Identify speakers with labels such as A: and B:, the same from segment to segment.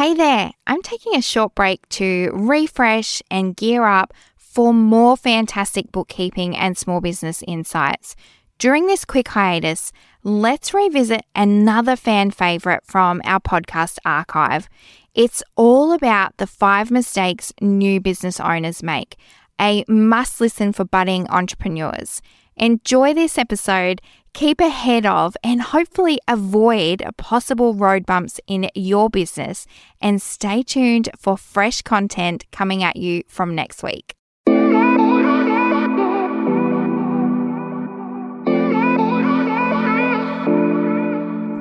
A: Hey there, I'm taking a short break to refresh and gear up for more fantastic bookkeeping and small business insights. During this quick hiatus, let's revisit another fan favorite from our podcast archive. It's all about the five mistakes new business owners make, a must listen for budding entrepreneurs. Enjoy this episode, keep ahead of, and hopefully avoid possible road bumps in your business, and stay tuned for fresh content coming at you from next week.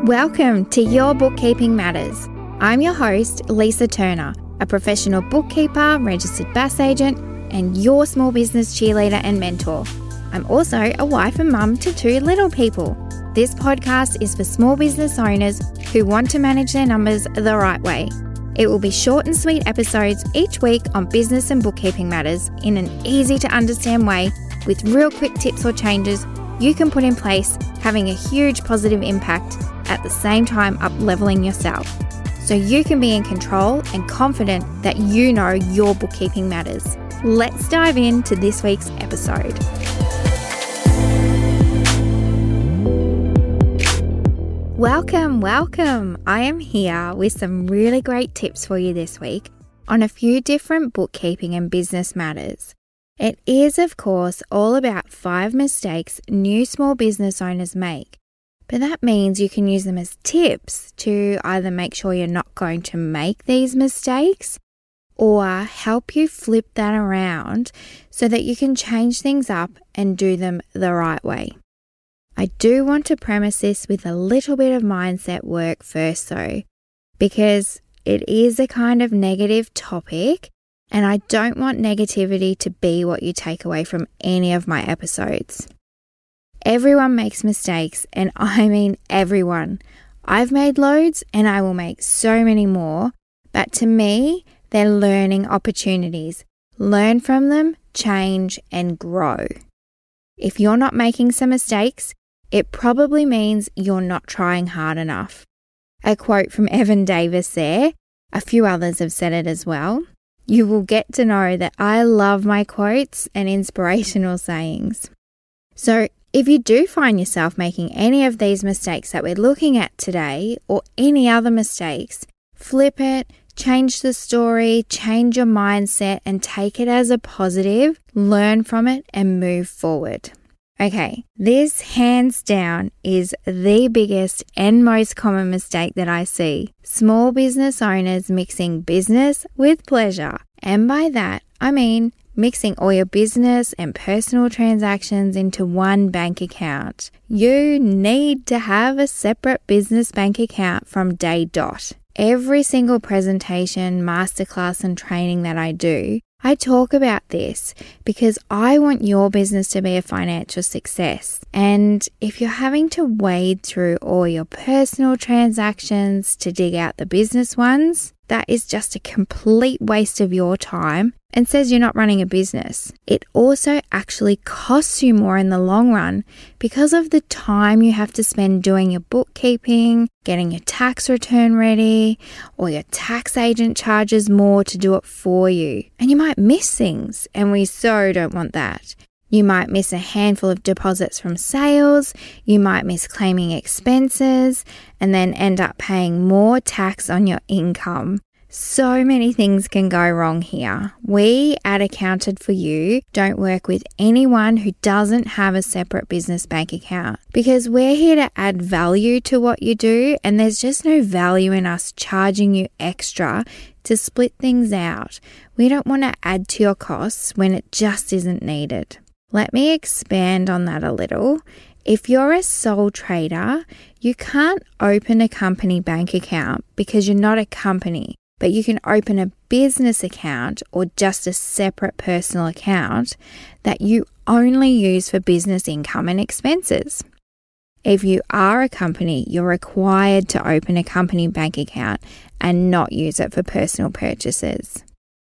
A: Welcome to Your Bookkeeping Matters. I'm your host, Lisa Turner, a professional bookkeeper, registered BAS agent, and your small business cheerleader and mentor. I'm also a wife and mum to two little people. This podcast is for small business owners who want to manage their numbers the right way. It will be short and sweet episodes each week on business and bookkeeping matters in an easy to understand way with real quick tips or changes you can put in place, having a huge positive impact at the same time up leveling yourself. So you can be in control and confident that you know your bookkeeping matters. Let's dive into this week's episode. Welcome, welcome. I am here with some really great tips for you this week on a few different bookkeeping and business matters. It is, of course, all about five mistakes new small business owners make but that means you can use them as tips to either make sure you're not going to make these mistakes or help you flip that around so that you can change things up and do them the right way. I do want to premise this with a little bit of mindset work first, though, because it is a kind of negative topic, and I don't want negativity to be what you take away from any of my episodes. Everyone makes mistakes, and I mean everyone. I've made loads and I will make so many more, but to me, they're learning opportunities. Learn from them, change, and grow. If you're not making some mistakes, it probably means you're not trying hard enough. A quote from Evan Davis there, a few others have said it as well. You will get to know that I love my quotes and inspirational sayings. So, if you do find yourself making any of these mistakes that we're looking at today or any other mistakes, flip it, change the story, change your mindset, and take it as a positive, learn from it, and move forward. Okay, this hands down is the biggest and most common mistake that I see. Small business owners mixing business with pleasure. And by that, I mean mixing all your business and personal transactions into one bank account. You need to have a separate business bank account from day dot. Every single presentation, masterclass, and training that I do, I talk about this because I want your business to be a financial success. And if you're having to wade through all your personal transactions to dig out the business ones, that is just a complete waste of your time and says you're not running a business. It also actually costs you more in the long run because of the time you have to spend doing your bookkeeping, getting your tax return ready, or your tax agent charges more to do it for you. And you might miss things, and we so don't want that. You might miss a handful of deposits from sales, you might miss claiming expenses, and then end up paying more tax on your income. So many things can go wrong here. We at Accounted for You don't work with anyone who doesn't have a separate business bank account because we're here to add value to what you do, and there's just no value in us charging you extra to split things out. We don't want to add to your costs when it just isn't needed. Let me expand on that a little. If you're a sole trader, you can't open a company bank account because you're not a company, but you can open a business account or just a separate personal account that you only use for business income and expenses. If you are a company, you're required to open a company bank account and not use it for personal purchases.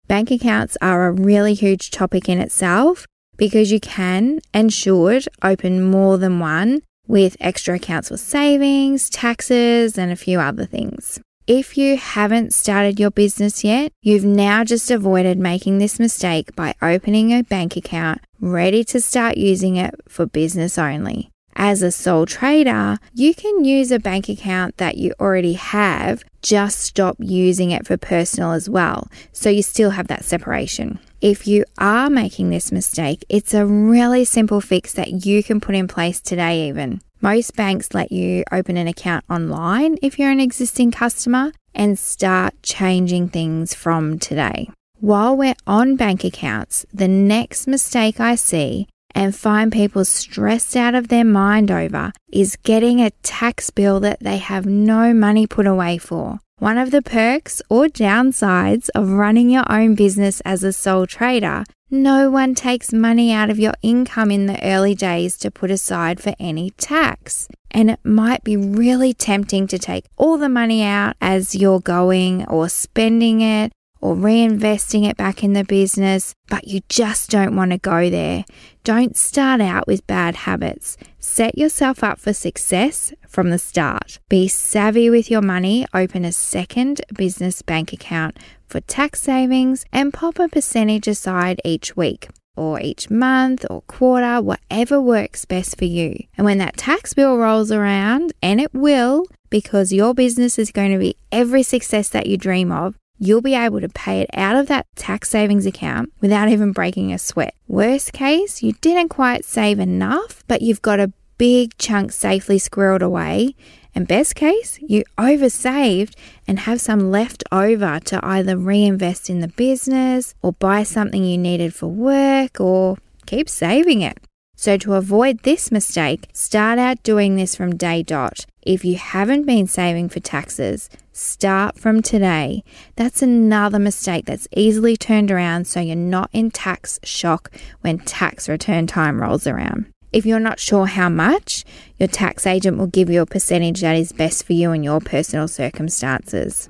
A: Bank accounts are a really huge topic in itself, because you can and should open more than one with extra accounts for savings, taxes, and a few other things. If you haven't started your business yet, you've now just avoided making this mistake by opening a bank account ready to start using it for business only. As a sole trader, you can use a bank account that you already have, just stop using it for personal as well. So you still have that separation. If you are making this mistake, it's a really simple fix that you can put in place today, even. Most banks let you open an account online if you're an existing customer and start changing things from today. While we're on bank accounts, the next mistake I see and find people stressed out of their mind over is getting a tax bill that they have no money put away for. One of the perks or downsides of running your own business as a sole trader, no one takes money out of your income in the early days to put aside for any tax. And it might be really tempting to take all the money out as you're going or spending it or reinvesting it back in the business, but you just don't want to go there. Don't start out with bad habits. Set yourself up for success from the start. Be savvy with your money, open a second business bank account for tax savings, and pop a percentage aside each week or each month or quarter, whatever works best for you. And when that tax bill rolls around, and it will, because your business is going to be every success that you dream of, you'll be able to pay it out of that tax savings account without even breaking a sweat. Worst case, you didn't quite save enough, but you've got a big chunk safely squirreled away. And best case, you oversaved and have some left over to either reinvest in the business or buy something you needed for work or keep saving it. So, to avoid this mistake, start out doing this from day dot. If you haven't been saving for taxes, start from today. That's another mistake that's easily turned around so you're not in tax shock when tax return time rolls around. If you're not sure how much, your tax agent will give you a percentage that is best for you and your personal circumstances.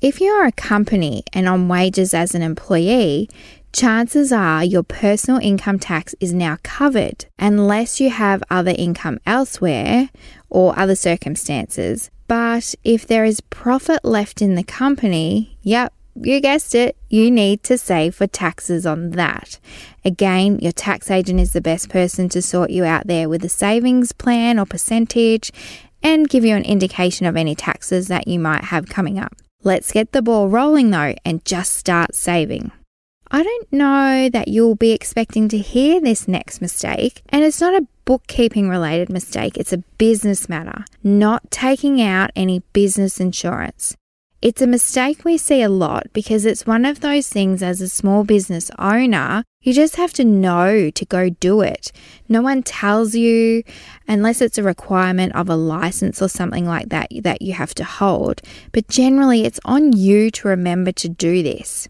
A: If you're a company and on wages as an employee, chances are your personal income tax is now covered unless you have other income elsewhere or other circumstances. But if there is profit left in the company, yep, you guessed it, you need to save for taxes on that. Again, your tax agent is the best person to sort you out there with a savings plan or percentage and give you an indication of any taxes that you might have coming up. Let's get the ball rolling though and just start saving. I don't know that you'll be expecting to hear this next mistake, and it's not a bookkeeping related mistake, it's a business matter, not taking out any business insurance. It's a mistake we see a lot because it's one of those things as a small business owner, you just have to know to go do it. No one tells you, unless it's a requirement of a license or something like that, that you have to hold. But generally, it's on you to remember to do this.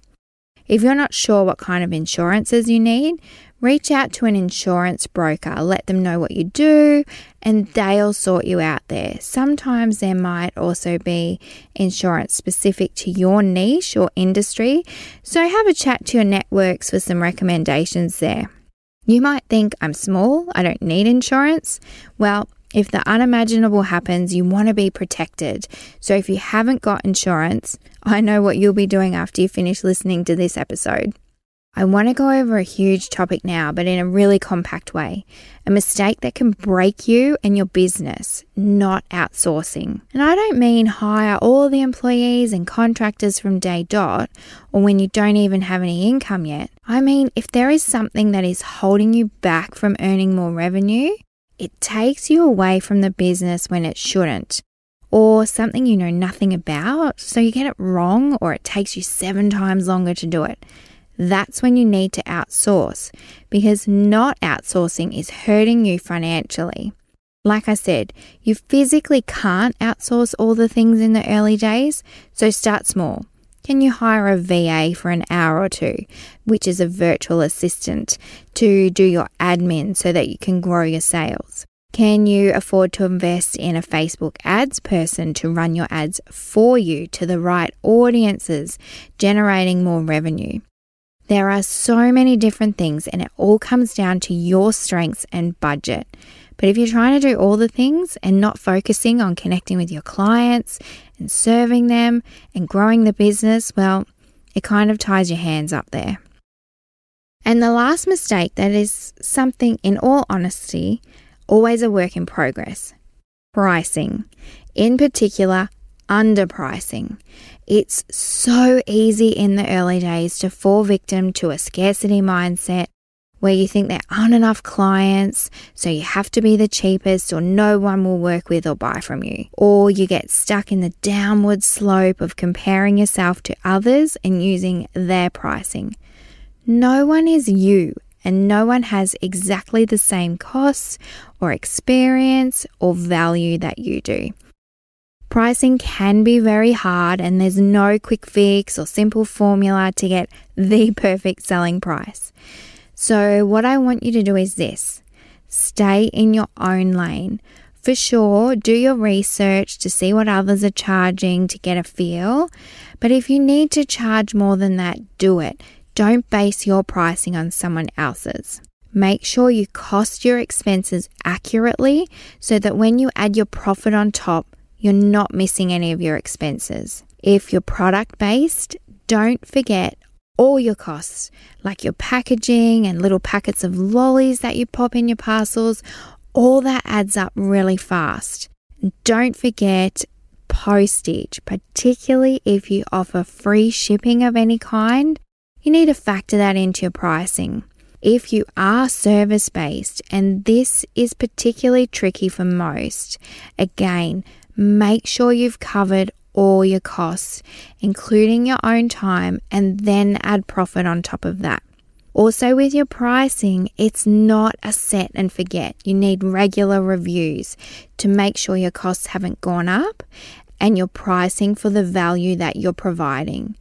A: If you're not sure what kind of insurances you need, reach out to an insurance broker, let them know what you do, and they'll sort you out there. Sometimes there might also be insurance specific to your niche or industry, so have a chat to your networks for some recommendations there. You might think I'm small, I don't need insurance. Well, if the unimaginable happens, you want to be protected. So if you haven't got insurance, I know what you'll be doing after you finish listening to this episode. I want to go over a huge topic now, but in a really compact way. A mistake that can break you and your business, not outsourcing. And I don't mean hire all the employees and contractors from day dot or when you don't even have any income yet. I mean, if there is something that is holding you back from earning more revenue, it takes you away from the business when it shouldn't, or something you know nothing about, so you get it wrong, or it takes you seven times longer to do it. That's when you need to outsource because not outsourcing is hurting you financially. Like I said, you physically can't outsource all the things in the early days, so start small. Can you hire a VA for an hour or two, which is a virtual assistant, to do your admin so that you can grow your sales? Can you afford to invest in a Facebook ads person to run your ads for you to the right audiences, generating more revenue? There are so many different things, and it all comes down to your strengths and budget. But if you're trying to do all the things and not focusing on connecting with your clients and serving them and growing the business, well, it kind of ties your hands up there. And the last mistake that is something, in all honesty, always a work in progress pricing. In particular, underpricing. It's so easy in the early days to fall victim to a scarcity mindset where you think there aren't enough clients, so you have to be the cheapest or no one will work with or buy from you. Or you get stuck in the downward slope of comparing yourself to others and using their pricing. No one is you and no one has exactly the same costs or experience or value that you do. Pricing can be very hard, and there's no quick fix or simple formula to get the perfect selling price. So, what I want you to do is this stay in your own lane. For sure, do your research to see what others are charging to get a feel. But if you need to charge more than that, do it. Don't base your pricing on someone else's. Make sure you cost your expenses accurately so that when you add your profit on top, you're not missing any of your expenses. If you're product based, don't forget all your costs, like your packaging and little packets of lollies that you pop in your parcels, all that adds up really fast. Don't forget postage, particularly if you offer free shipping of any kind. You need to factor that into your pricing. If you are service based, and this is particularly tricky for most, again, make sure you've covered all your costs, including your own time, and then add profit on top of that. Also, with your pricing, it's not a set and forget. You need regular reviews to make sure your costs haven't gone up and you're pricing for the value that you're providing.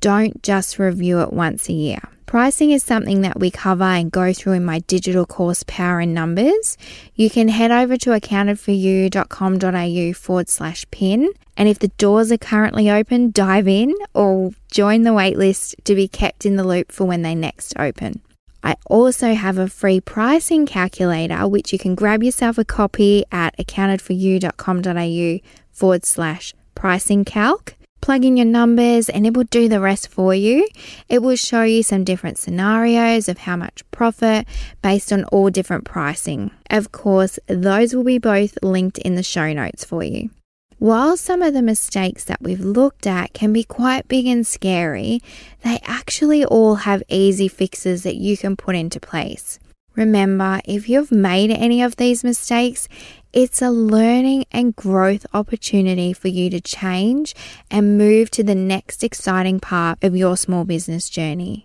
A: Don't just review it once a year. Pricing is something that we cover and go through in my digital course Power in Numbers. You can head over to accountedforyou.com.au forward slash pin. And if the doors are currently open, dive in or join the waitlist to be kept in the loop for when they next open. I also have a free pricing calculator, which you can grab yourself a copy at accountedforyou.com.au forward slash pricing calc plug in your numbers and it will do the rest for you. It will show you some different scenarios of how much profit based on all different pricing. Of course, those will be both linked in the show notes for you. While some of the mistakes that we've looked at can be quite big and scary, they actually all have easy fixes that you can put into place. Remember, if you've made any of these mistakes, it's a learning and growth opportunity for you to change and move to the next exciting part of your small business journey.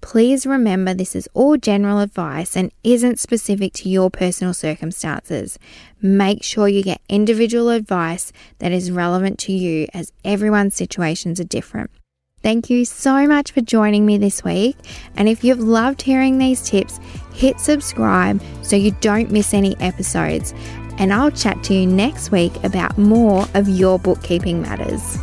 A: Please remember this is all general advice and isn't specific to your personal circumstances. Make sure you get individual advice that is relevant to you as everyone's situations are different. Thank you so much for joining me this week. And if you've loved hearing these tips, hit subscribe so you don't miss any episodes. And I'll chat to you next week about more of your bookkeeping matters.